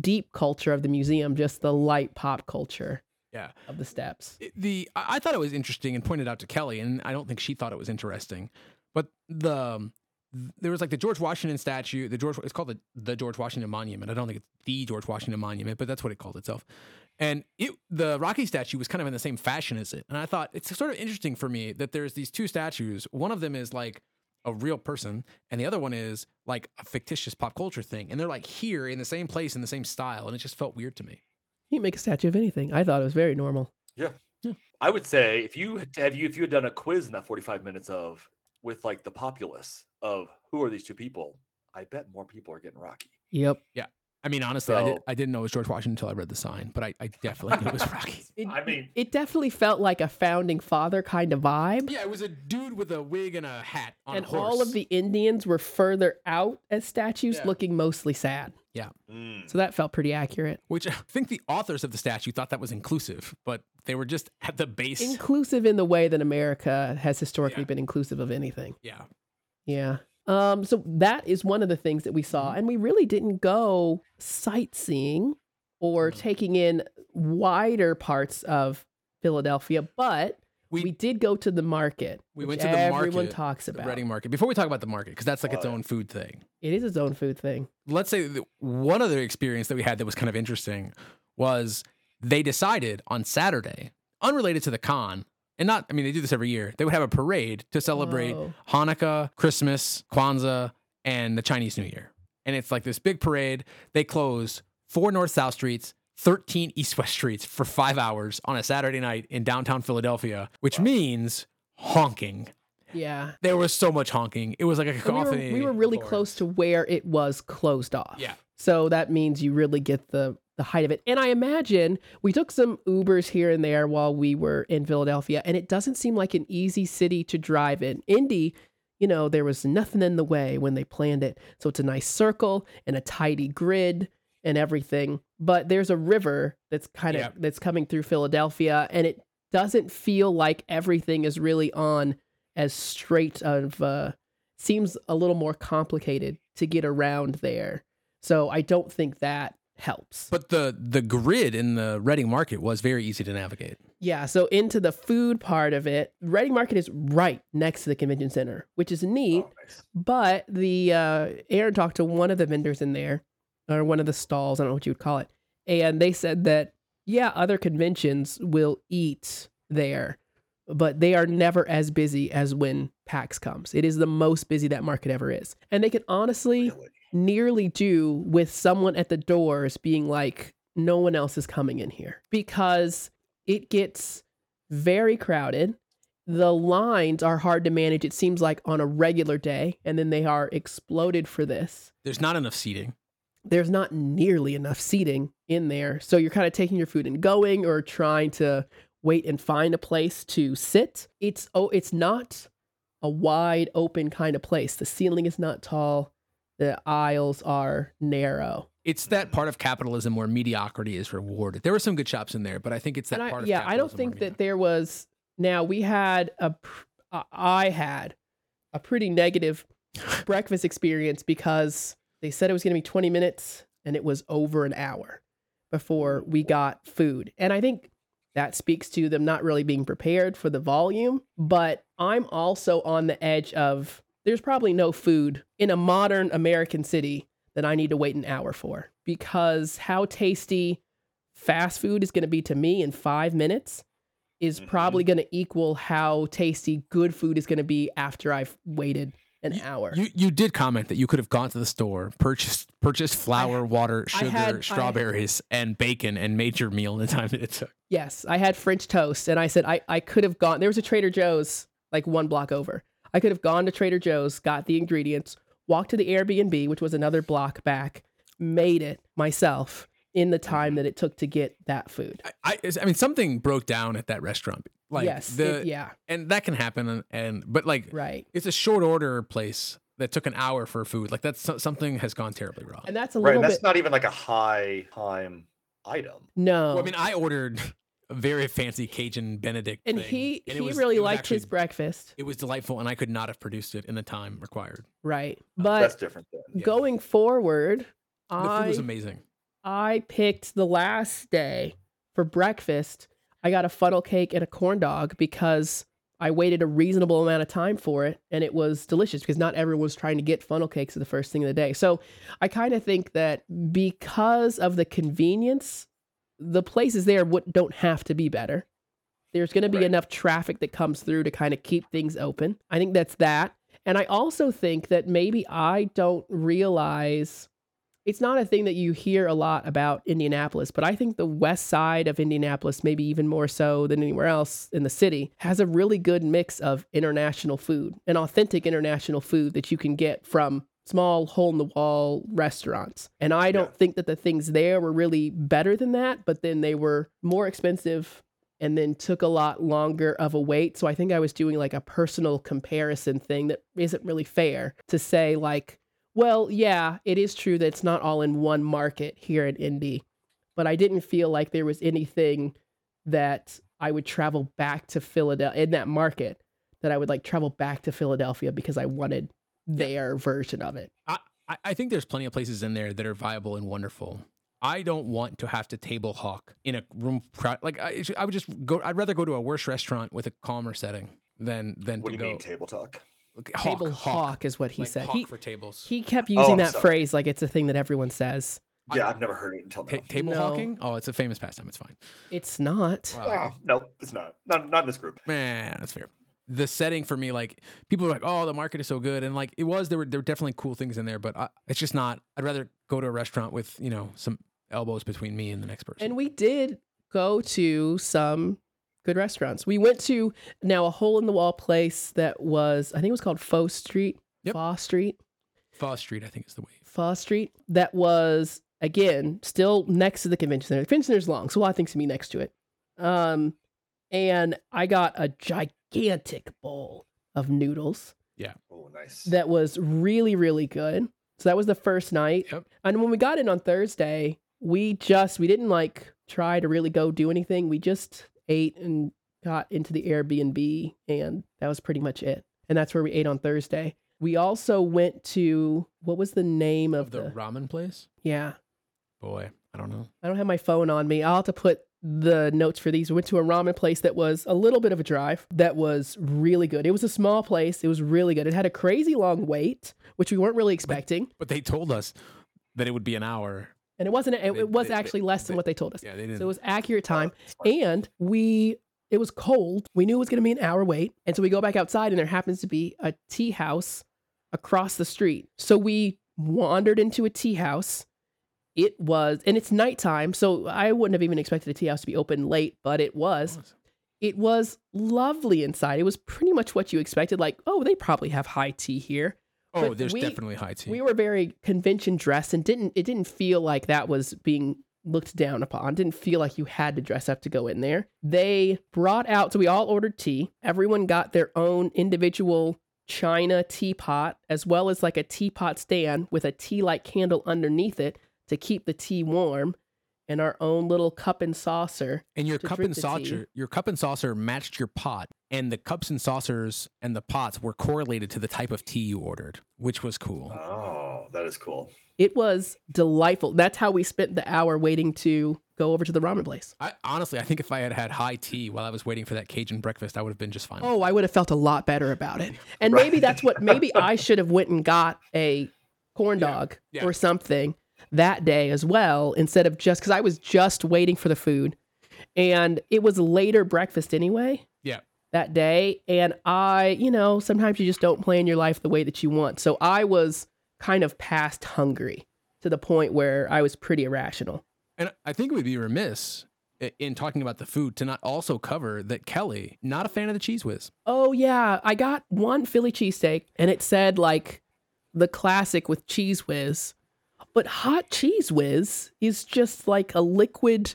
deep culture of the museum, just the light pop culture Yeah. of the steps. It- the I I thought it was interesting and pointed out to Kellye, and I don't think she thought it was interesting. But the um, there was like the George Washington statue. The George it's called the the George Washington Monument. I don't think it's the George Washington Monument, but that's what it called itself. And it the Rocky statue was kind of in the same fashion as it. And I thought it's sort of interesting for me that there's these two statues. One of them is like a real person, and the other one is like a fictitious pop culture thing. And they're like here in the same place in the same style, and it just felt weird to me. You can make a statue of anything. I thought it was very normal. Yeah. yeah. I would say if you had- have you if you had done a quiz in that 45 minutes of with like the populace of who are these two people, I bet more people are getting Rocky. Yep. I mean, honestly, I, did, I didn't know it was George Washington until I read the sign, but I, I definitely knew it was [laughs] Rocky. [laughs] It, I mean, it definitely felt like a founding father kind of vibe. Yeah, it was a dude with a wig and a hat on and a horse. all of the Indians were further out as statues, Yeah. looking mostly sad. mm, So that felt pretty accurate. which I think the authors of the statue thought that was inclusive, but they were just at the base. Inclusive in the way that America has historically Yeah. been inclusive of anything. yeah, Yeah. Um, so that is one of the things that we saw, Mm-hmm. and we really didn't go sightseeing or taking in wider parts of Philadelphia, but we, we, did go to the market. We went to the market, everyone market, talks the about. Reading Market. Before we talk about the market, because that's like its own food thing. It is its own food thing. Let's say one other experience that we had that was kind of interesting was they decided on Saturday, unrelated to the con, and not, I mean, they do this every year. They would have a parade to celebrate Oh. Hanukkah, Christmas, Kwanzaa, and the Chinese New Year. And it's like this big parade. They close four North South streets, 13 East West streets for five hours on a Saturday night in downtown Philadelphia, which means honking. Yeah. There was so much honking. It was like a And we, were, cacophony. we were really close to where it was closed off. Yeah. So that means you really get the the height of it. And I imagine we took some Ubers here and there while we were in Philadelphia, and it doesn't seem like an easy city to drive in. Indy, you know, there was nothing in the way when they planned it. So it's a nice circle and a tidy grid and everything. But there's a river that's kind of Yeah. that's coming through Philadelphia, and it doesn't feel like everything is really on as straight of uh seems a little more complicated to get around there. So I don't think that helps. But the the grid in the Reading Market was very easy to navigate. yeah, so into the food part of it, Reading Market is right next to the convention center, which is neat. oh, nice. But the uh, Aaron talked to one of the vendors in there, or one of the stalls. I don't know what you would call it, and they said that yeah, other conventions will eat there, but they are never as busy as when PAX comes. It is the most busy that market ever is, and they can honestly Really? nearly do with someone at the doors being like, no one else is coming in here because it gets very crowded. The lines are hard to manage, it seems like, on a regular day, and then they are exploded for this. There's not enough seating. There's not nearly enough seating in there. So you're kind of taking your food and going or trying to wait and find a place to sit. It's oh, it's not a wide open kind of place. The ceiling is not tall. The aisles are narrow. It's that part of capitalism where mediocrity is rewarded. There were some good shops in there, but I think it's that I- part of yeah, I don't think that there was. Now we had a, uh, I had a pretty negative [laughs] breakfast experience because they said it was going to be 20 minutes and it was over an hour. before we got food. And I think that speaks to them not really being prepared for the volume. But I'm also on the edge of there's probably no food in a modern American city that I need to wait an hour for because how tasty fast food is going to be to me in five minutes is Mhm. probably going to equal how tasty good food is going to be after I've waited an hour. You you did comment that you could have gone to the store, purchased purchased flour, water, sugar, had- strawberries, and bacon, and made your meal in the time that it took. Yes, I had French toast, and I said I, I could have gone. There was a Trader Joe's like one block over. I could have gone to Trader Joe's, got the ingredients, walked to the Airbnb, which was another block back, made it myself in the time mm-hmm. that it took to get that food. I, I, I mean, something broke down at that restaurant. Like yes, the it- yeah, and that can happen. And, and but like right. it's a short order place that took an hour for food. Like that's something has gone terribly wrong. And that's a Right, little and that's bit not even like a high time item. no. Well, I mean, I ordered a very fancy Cajun Benedict, and thing, he and he was- really liked actually- his breakfast, It was delightful, and I could not have produced it in the time required. right? Oh, but that's different then. yeah. going forward, The food was amazing. I picked the last day for breakfast. I got a funnel cake and a corn dog because I waited a reasonable amount of time for it and it was delicious because not everyone was trying to get funnel cakes at the first thing of the day. So I kind of think that because of the convenience, the places there would, don't have to be better. There's going to be Right. enough traffic that comes through to kind of keep things open. I think that's that. And I also think that maybe I don't realize it's not a thing that you hear a lot about Indianapolis, but I think the west side of Indianapolis, maybe even more so than anywhere else in the city, has a really good mix of international food and authentic international food that you can get from small hole in the wall restaurants. And I don't Yeah. think that the things there were really better than that, but then they were more expensive and then took a lot longer of a wait. So I think I was doing like a personal comparison thing that isn't really fair to say like well, yeah, it is true that it's not all in one market here in Indy, but I didn't feel like there was anything that I would travel back to Philadelphia in that market that I would like travel back to Philadelphia because I wanted their version of it. I, I- I think there's plenty of places in there that are viable and wonderful. I don't want to have to table hawk in a room crowd. Like I, I would just go. I'd rather go to a worse restaurant with a calmer setting than than What do to you go. mean table talk? Like, hawk, Table hawk, hawk is what he like said. hawk He for tables. he kept Oh, using I'm that sorry. phrase like it's a thing that everyone says. Yeah, I- I've never heard it until now. Ta- table No. hawking? Oh, it's a famous pastime. It's fine. It's not. Wow. Ah, no, it's not. Not not in this group. Man, that's fair. The setting for me, like people are like, "Oh, the market is so good," and like it was. There were there were definitely cool things in there, but I, it's just not. I'd rather go to a restaurant with you know some elbows between me and the next person. And we did go to some good restaurants. We went to now a hole in the wall place that was I think it was called Pho Street. Yep. Pho Street. Fall Street, I think, is the way. Pho Street. That was again still next to the convention center. The convention center's long, so a lot of things to be next to it. Um, and I got a gigantic bowl of noodles Yeah. Oh, nice. that was really really good. So that was the first night. Yep. And when we got in on Thursday, we just we didn't like try to really go do anything. We just ate and got into the Airbnb and that was pretty much it. And that's where we ate on Thursday. We also went to what was the name of, Of the the, ramen place, Yeah. boy, I don't know. I don't have my phone on me. I'll have to put the notes for these. We went to a ramen place that was a little bit of a drive that was really good. It was a small place. It was really good. It had a crazy long wait, which we weren't really expecting. But they told us that it would be an hour. And it wasn't it, They- it was they- actually less than they- what they told us. Yeah, they didn't. So it was accurate oh, time. Oh, it's fine. And we, it was cold. We knew it was going to be an hour wait. And so we go back outside, and there happens to be a tea house across the street. So we wandered into a tea house. It was, and it's nighttime. So I wouldn't have even expected a tea house to be open late, but it was. It was lovely inside. It was pretty much what you expected. Like, oh, they probably have high tea here. Oh, but there's we- definitely high tea. We were very convention dressed and didn't it didn't feel like that was being looked down upon. Didn't feel like you had to dress up to go in there. They brought out so we all ordered tea. Everyone got their own individual china teapot as well as like a teapot stand with a tea light candle underneath it to keep the tea warm and our own little cup and saucer. and your cup and the saucer, your cup and saucer matched your pot, and the cups and saucers and the pots were correlated to the type of tea you ordered, which was cool. Oh, that is is cool. It was delightful. That's how we spent the hour waiting to go over to the ramen place. I honestly, I think if I had had high tea while I was waiting for that Cajun breakfast, I would have been just fine. Oh, I would have felt a lot better about it. [laughs] And Right. maybe that's what maybe I should have went and got a corn Yeah, dog yeah. or something that day as well instead of just cuz I was just waiting for the food. And it was later breakfast anyway. Yeah. That day and I, you know, sometimes you just don't plan your life the way that you want. So I was kind of past hungry to the point where I was pretty irrational. And I think we'd be remiss in talking about the food to not also cover that Kellye, not a fan of the cheese whiz. Oh yeah, I got one Philly cheesesteak and it said like the classic with cheese whiz. But hot cheese whiz is just like a liquid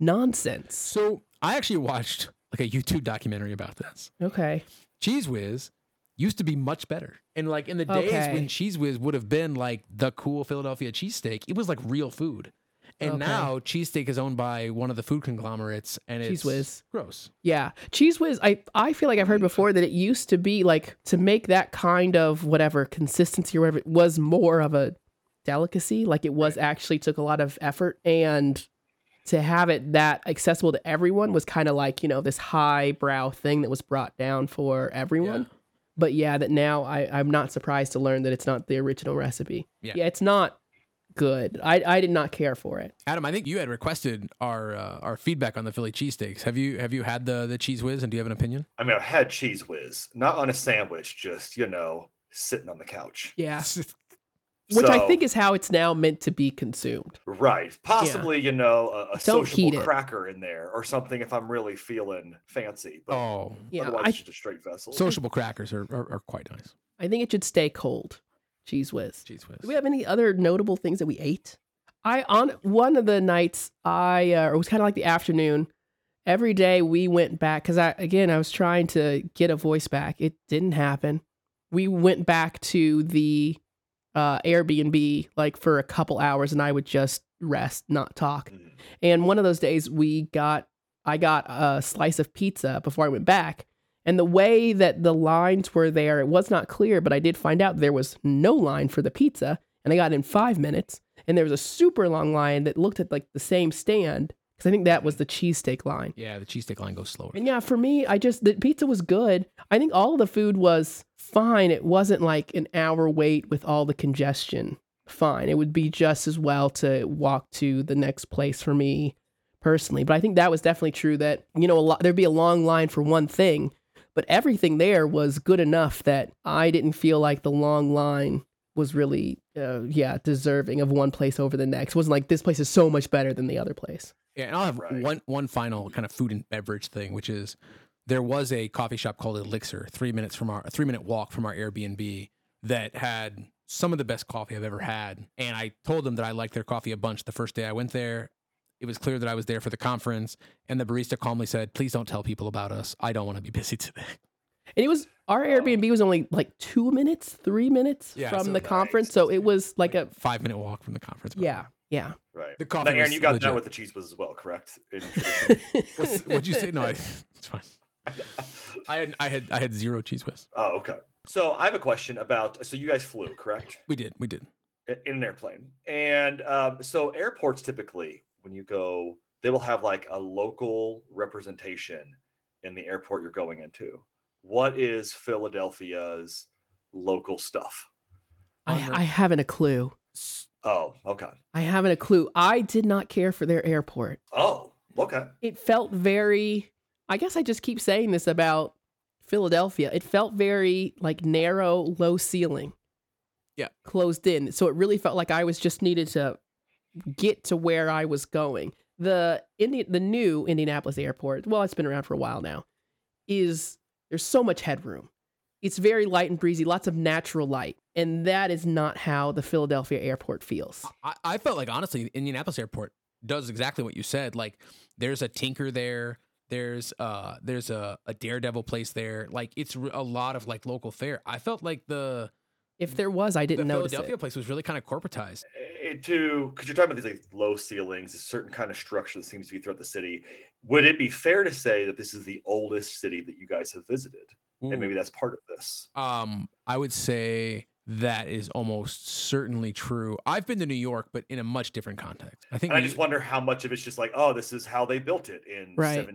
nonsense. So I actually watched like a YouTube documentary about this. Okay. Cheese Whiz used to be much better. And like in the days Okay. when Cheese Whiz would have been like the cool Philadelphia cheesesteak, it was like real food. And Okay. now cheesesteak is owned by one of the food conglomerates and it's Cheese Whiz. gross. Yeah. Cheese whiz, I, I feel like I've heard before that it used to be like to make that kind of whatever consistency or whatever it was more of a delicacy. Like it was actually took a lot of effort and to have it that accessible to everyone was kind of like, you know, this highbrow thing that was brought down for everyone. But yeah, that now I, I'm not surprised to learn that it's not the original recipe. Yeah. it's not good. I, I did not care for it. Adam, I think you had requested our uh, our feedback on the Philly cheesesteaks. Have you have you had the the cheese whiz and do you have an opinion? I mean, I've had cheese whiz, not on a sandwich, just you know, sitting on the couch. Yeah. [laughs] Which I think is how it's now meant to be consumed. Right. Possibly, you know, a, a Don't sociable cracker in there or something if I'm really feeling fancy. But oh, Yeah, otherwise, I, it's just a straight vessel. sociable crackers are, are, are quite nice. I think it should stay cold. Cheese whiz. Cheese whiz. Do we have any other notable things that we ate? I on one of the nights I uh, it was kind of like the afternoon. Every day we went back because I again I was trying to get a voice back. It didn't happen. We went back to the uh, Airbnb like for a couple hours, and I would just rest, not talk. Mm. And one of those days we got I got a slice of pizza before I went back. And the way that the lines were there, it was not clear, but I did find out there was no line for the pizza. And I got in five minutes. And there was a super long line that looked at like the same stand. Because I think that was the cheesesteak line. Yeah, the cheesesteak line goes slower. And yeah, for me, I just, the pizza was good. I think all of the food was fine. It wasn't like an hour wait with all the congestion. Fine. It would be just as well to walk to the next place for me personally. But I think that was definitely true that, you know, a lot, there'd be a long line for one thing, but everything there was good enough that I didn't feel like the long line was really, uh, yeah, deserving of one place over the next. It wasn't like this place is so much better than the other place. Yeah, and I'll have Right. one one final kind of food and beverage thing, which is there was a coffee shop called Elixr, three minutes from our a three minute walk from our Airbnb that had some of the best coffee I've ever had. And I told them that I liked their coffee a bunch the first day I went there. It was clear that I was there for the conference, and the barista calmly said, "Please don't tell people about us. I don't want to be [laughs] busy today." And it was our Airbnb was only like two minutes, three minutes Yeah, from so the nice. conference. So it was like a Five minute walk from the conference. yeah, yeah. Right. The Now, coffee Aaron, was you got legit. that with the cheese whiz as well, correct? In tradition? [laughs] What's, what'd you say? No, I, it's fine. [laughs] I had I had I had zero cheese whiz. oh, okay. So I have a question about. So you guys flew, correct? We did, we did. I- In an airplane, and um, so airports typically, when you go, they will have like a local representation in the airport you're going into. What is Philadelphia's local stuff? I, I haven't a clue. Oh, okay. I haven't a clue. I did not care for their airport. Oh, okay. It felt very. I guess I just keep saying this about Philadelphia. It felt very like narrow, low ceiling. Yeah. Closed in. So it really felt like I was just needed to get to where I was going. The Indi- the new Indianapolis airport, well, it's been around for a while now, is there's so much headroom. It's very light and breezy, lots of natural light. And that is not how the Philadelphia airport feels. I, I felt like honestly, Indianapolis Airport does exactly what you said. Like there's a tinker there. There's uh there's a, a daredevil place there. Like it's a lot of like local fare. I felt like the If there was, I didn't notice Philadelphia it. place was really kind of corporatized. Eh, to because you're talking about these like low ceilings, a certain kind of structure that seems to be throughout the city. Would it be fair to say that this is the oldest city that you guys have visited, and maybe that's part of this? Um, I would say that is almost certainly true. I've been to New York, but in a much different context. I think And I just wonder how much of it's just like, oh, this is how they built it in Right.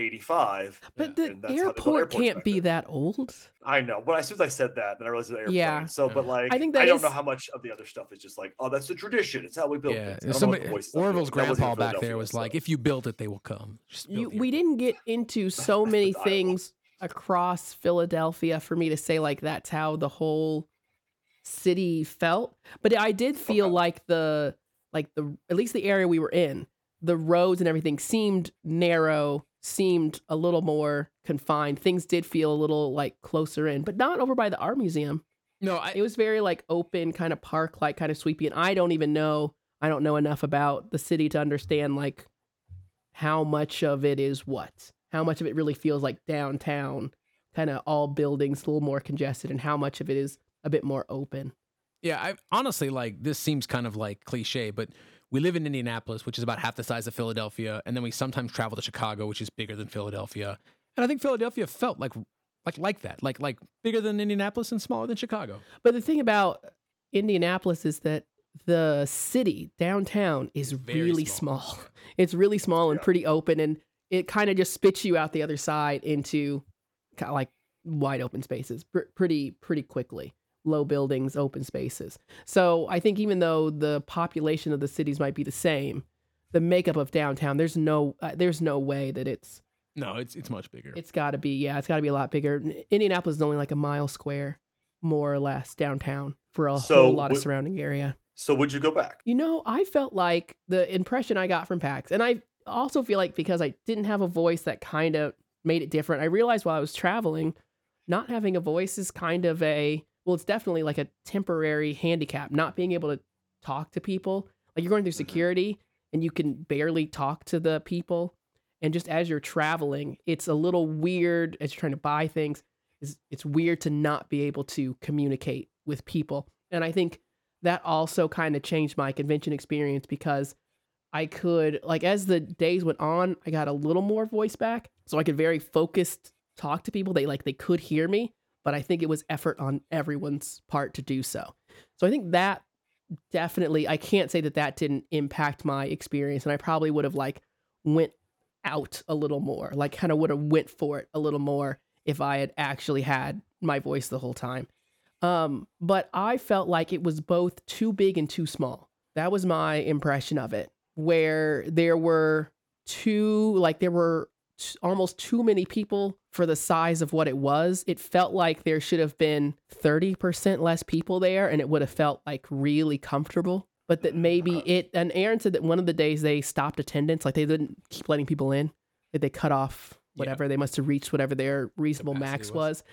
1785. But the and that's how they built airport can't be then. that old. I know, but as soon as I said that, then I realized it's an airplane. Yeah. So, but like, I I think think that I don't know how much of the other stuff is just like, oh, that's the tradition. It's how we built yeah, it. I don't know what somebody, the voice stuff is. Orville's grandpa in back there Philadelphia, was like, "If you build it, they will come." You, the we didn't get into [laughs] so many things across Philadelphia for me to say like that's how the whole city felt. But I did feel Okay. like the like the at least the area we were in, the roads and everything seemed narrow, seemed a little more confined. Things did feel a little like closer in, but not over by the art museum. No, I, It was very like open, kind of park like, kind of sweepy. And I don't even know, I don't know enough about the city to understand like how much of it is what, how much of it really feels like downtown, kind of all buildings a little more congested, and how much of it is a bit more open. Yeah, I honestly like this seems kind of like cliche, but we live in Indianapolis, which is about half the size of Philadelphia, and then we sometimes travel to Chicago, which is bigger than Philadelphia. And I think Philadelphia felt like like like that, like like bigger than Indianapolis and smaller than Chicago. But the thing about Indianapolis is that the city downtown is Very really small. small. [laughs] It's really small and pretty open, and it kind of just spits you out the other side into kind of like wide open spaces pr- pretty pretty quickly. Low buildings, open spaces. So I think even though the population of the cities might be the same, the makeup of downtown there's no uh, there's no way that it's No, it's it's much bigger. it's got to be yeah it's got to be a lot bigger. Indianapolis is only like a mile square, more or less downtown for a So whole lot of surrounding area. So would you go back? You know, I felt like the impression I got from PAX, and I also feel like because I didn't have a voice that kind of made it different. I realized while I was traveling, not having a voice is kind of a well, it's definitely like a temporary handicap. Not being able to talk to people, like you're going through Mhm. security and you can barely talk to the people, and just as you're traveling, it's a little weird as you're trying to buy things. It's, it's weird to not be able to communicate with people, and I think that also kind of changed my convention experience because I could like as the days went on, I got a little more voice back, so I could very focused talk to people. They like they could hear me, but I think it was effort on everyone's part to do so. So I think that definitely I can't say that that didn't impact my experience, and I probably would have like went out a little more, like kind of would have went for it a little more if I had actually had my voice the whole time. Um, but I felt like it was both too big and too small. That was my impression of it, where there were too, like, there were t- almost too many people for the size of what it was. It felt like there should have been 30% less people there and it would have felt like really comfortable. But that maybe Uh-huh. it, and Aaron said that one of the days they stopped attendance, like they didn't keep letting people in, that they cut off Yeah. whatever. They must have reached whatever their reasonable Capacity max was. was.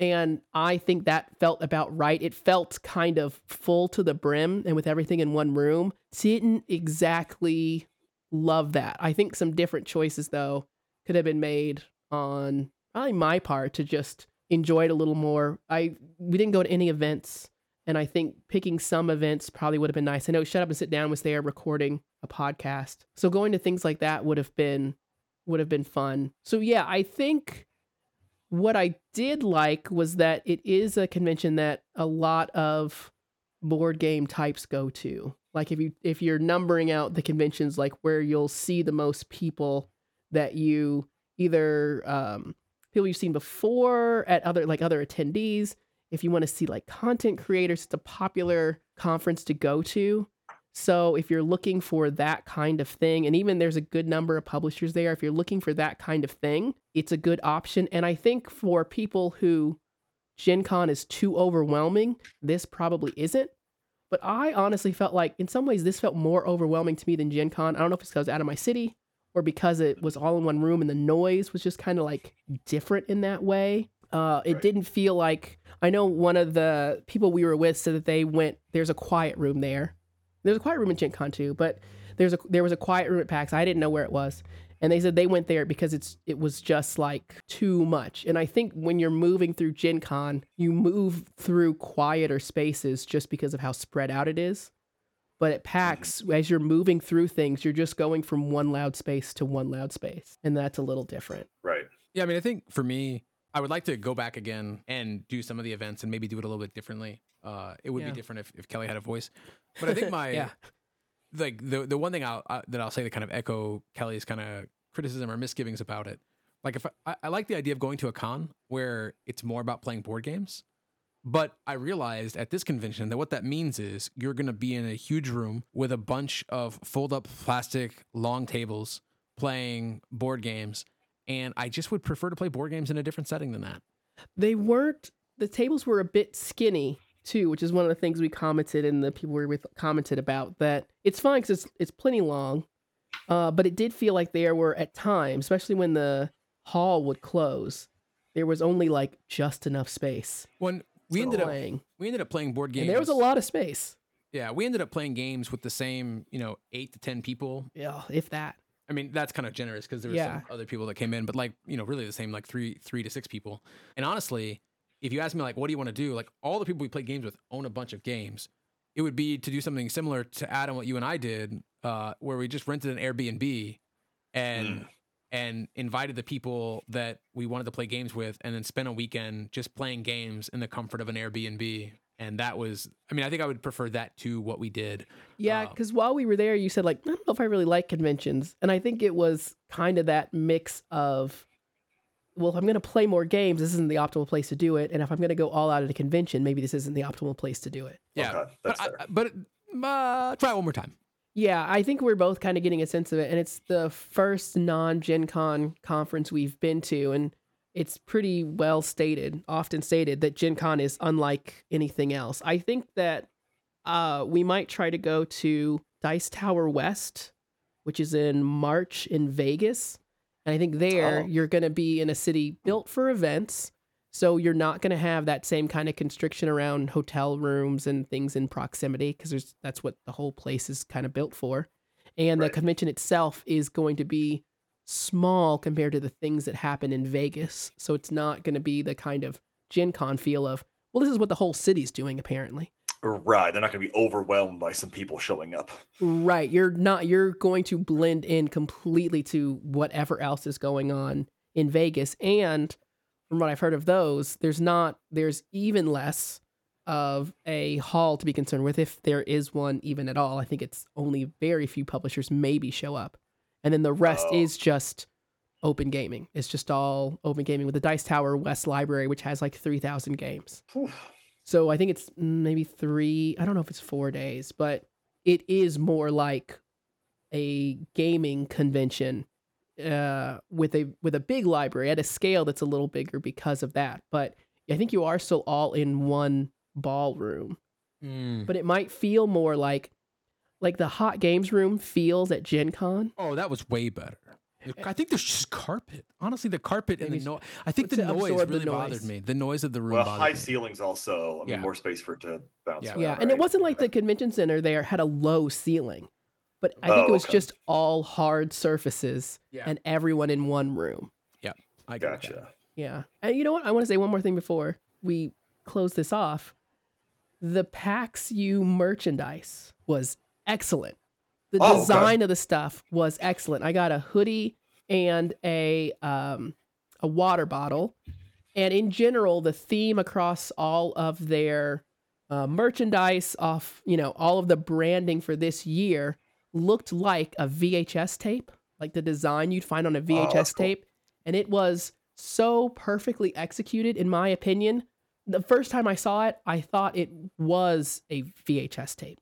And I think that felt about right. It felt kind of full to the brim and with everything in one room. Didn't exactly love that. I think some different choices, though, could have been made on probably my part to just enjoy it a little more. I we didn't go to any events, and I think picking some events probably would have been nice. I know Shut Up and Sit Down was there recording a podcast, so going to things like that would have been would have been fun. So yeah, I think what I did like was that it is a convention that a lot of board game types go to. Like if you if you're numbering out the conventions like where you'll see the most people that you either um people you've seen before at other like other attendees, if you want to see like content creators, it's a popular conference to go to. So if you're looking for that kind of thing, and even there's a good number of publishers there, if you're looking for that kind of thing, it's a good option. And I think for people who Gen Con is too overwhelming, this probably isn't. But I honestly felt like in some ways this felt more overwhelming to me than Gen Con. I don't know if it's because I was out of my city or because it was all in one room and the noise was just kind of like different in that way. Uh, it Right. didn't feel like I know one of the people we were with said that they went. There's a quiet room there. There's a quiet room in Gen Con too, but there's a there was a quiet room at PAX. I didn't know where it was, and they said they went there because it's it was just like too much. And I think when you're moving through Gen Con, you move through quieter spaces just because of how spread out it is. But at PAX, as you're moving through things, you're just going from one loud space to one loud space, and that's a little different. Right. Yeah, I mean, I think for me, I would like to go back again and do some of the events and maybe do it a little bit differently. Uh, it would Yeah. be different if, if Kellye had a voice, but I think [laughs] my Yeah. like the the one thing I'll, uh, that I'll say to kind of echo Kellye's kind of criticism or misgivings about it. Like if I, I, I like the idea of going to a con where it's more about playing board games, but I realized at this convention that what that means is you're going to be in a huge room with a bunch of fold up plastic long tables playing board games. And I just would prefer to play board games in a different setting than that. They weren't. The tables were a bit skinny too, which is one of the things we commented and the people we were with commented about. That it's fine because it's it's plenty long, uh, but it did feel like there were at times, especially when the hall would close, there was only like just enough space. When we for ended up playing, we ended up playing board games. and there was a lot of space. Yeah, we ended up playing games with the same, you know, eight to ten people. Yeah, if that. I mean, that's kind of generous because there were Yeah. some other people that came in, but like, you know, really the same, like three, three to six people. And honestly, if you ask me, like, what do you want to do? Like, all the people we played games with own a bunch of games. It would be to do something similar to Adam, what you and I did, uh, where we just rented an Airbnb and Mm. And invited the people that we wanted to play games with, and then spent a weekend just playing games in the comfort of an Airbnb. And that was, I mean, I think I would prefer that to what we did. Yeah, Um, because while we were there, you said like, I don't know if I really like conventions, and I think it was kind of that mix of, well, if I'm going to play more games, this isn't the optimal place to do it, and if I'm going to go all out at a convention, maybe this isn't the optimal place to do it. Yeah, Okay, but, I, but uh, try one more time. Yeah, I think we're both kind of getting a sense of it, and it's the first non-Gen Con conference we've been to, and it's pretty well stated, often stated, that Gen Con is unlike anything else. I think that uh, we might try to go to Dice Tower West, which is in March in Vegas, and I think there Oh. you're going to be in a city built for events. So you're not going to have that same kind of constriction around hotel rooms and things in proximity because that's what the whole place is kind of built for. And Right. the convention itself is going to be small compared to the things that happen in Vegas. So it's not going to be the kind of Gen Con feel of, well, this is what the whole city's doing apparently. Right. They're not going to be overwhelmed by some people showing up. Right. You're not, you're going to blend in completely to whatever else is going on in Vegas. And from what I've heard of those, there's not, there's even less of a hall to be concerned with if there is one even at all. I think it's only very few publishers maybe show up. And then the rest Oh. is just open gaming. It's just all open gaming with the Dice Tower West Library, which has like 3,000 games. So I think it's maybe three. I don't know if it's four days, but it is more like a gaming convention uh, with a with a big library at a scale that's a little bigger because of that. But I think you are still all in one ballroom. But it might feel more like like the hot games room feels at Gen Con. Oh, that was way better. I think there's just carpet. Honestly, the carpet and the noise. I think the noise absorb the really noise. bothered me. The noise of the room Well, bothered high me. ceilings also. I mean, Yeah. more space for it to bounce. Yeah. around, Yeah, and it wasn't like the convention center there had a low ceiling, but I think Oh, it was okay. just all hard surfaces Yeah. and everyone in one room. Yeah, I get that. Gotcha. Yeah. And you know what? I want to say one more thing before we close this off. The PAX U merchandise was excellent. The Oh, okay. design of the stuff was excellent. I got a hoodie and a um a water bottle. And in general, the theme across all of their uh, merchandise off, you know, all of the branding for this year looked like a VHS tape, like the design you'd find on a Oh, VHS cool. tape. And it was so perfectly executed, in my opinion. The first time I saw it, I thought it was a VHS tape.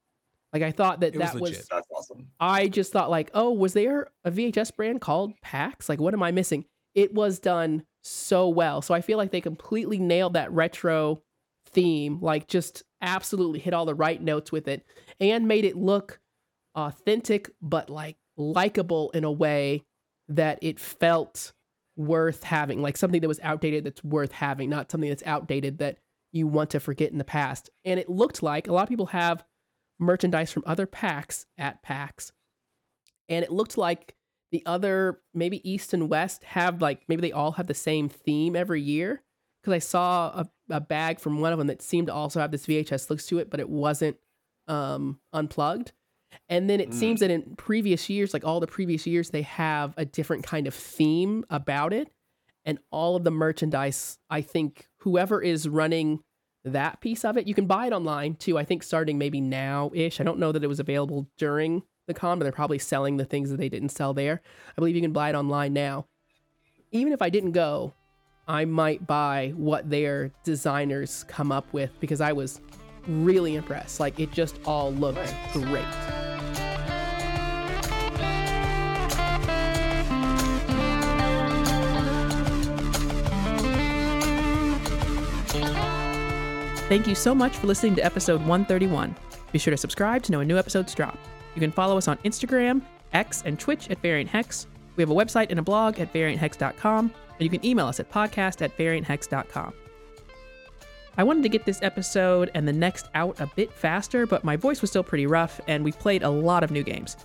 Like I thought that It was that was, legit. That's awesome. I just thought like, oh, was there a VHS brand called PAX? Like, what am I missing? It was done so well. So I feel like they completely nailed that retro theme, like just absolutely hit all the right notes with it and made it look authentic, but like likable in a way that it felt worth having, like something that was outdated that's worth having, not something that's outdated that you want to forget in the past. And it looked like a lot of people have merchandise from other packs at PAX. And it looked like the other, maybe East and West, have like, maybe they all have the same theme every year. Because I saw a, a bag from one of them that seemed to also have this VHS looks to it, but it wasn't um, unplugged. And then it Mm. seems that in previous years, like all the previous years, they have a different kind of theme about it. and all of the merchandise. I think whoever is running that piece of it, you can buy it online too. I think starting maybe now ish. I don't know that it was available during the con, but they're probably selling the things that they didn't sell there. I believe you can buy it online now. Even if I didn't go, I might buy what their designers come up with because I was really impressed. Like it just all looked great. Thank you so much for listening to episode 131. Be sure to subscribe to know when new episodes drop. You can follow us on Instagram, X, and Twitch at Variant Hex. We have a website and a blog at varianthex.com, and you can email us at podcast at varianthex.com. I wanted to get this episode and the next out a bit faster, but my voice was still pretty rough, and we've played a lot of new games.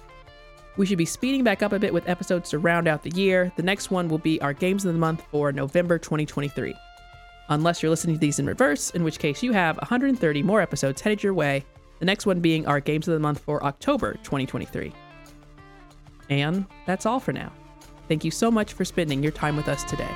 We should be speeding back up a bit with episodes to round out the year. The next one will be our Games of the Month for November 2023 unless you're listening to these in reverse, in which case you have 130 more episodes headed your way, the next one being our Games of the Month for October 2023. And that's all for now. Thank you so much for spending your time with us today.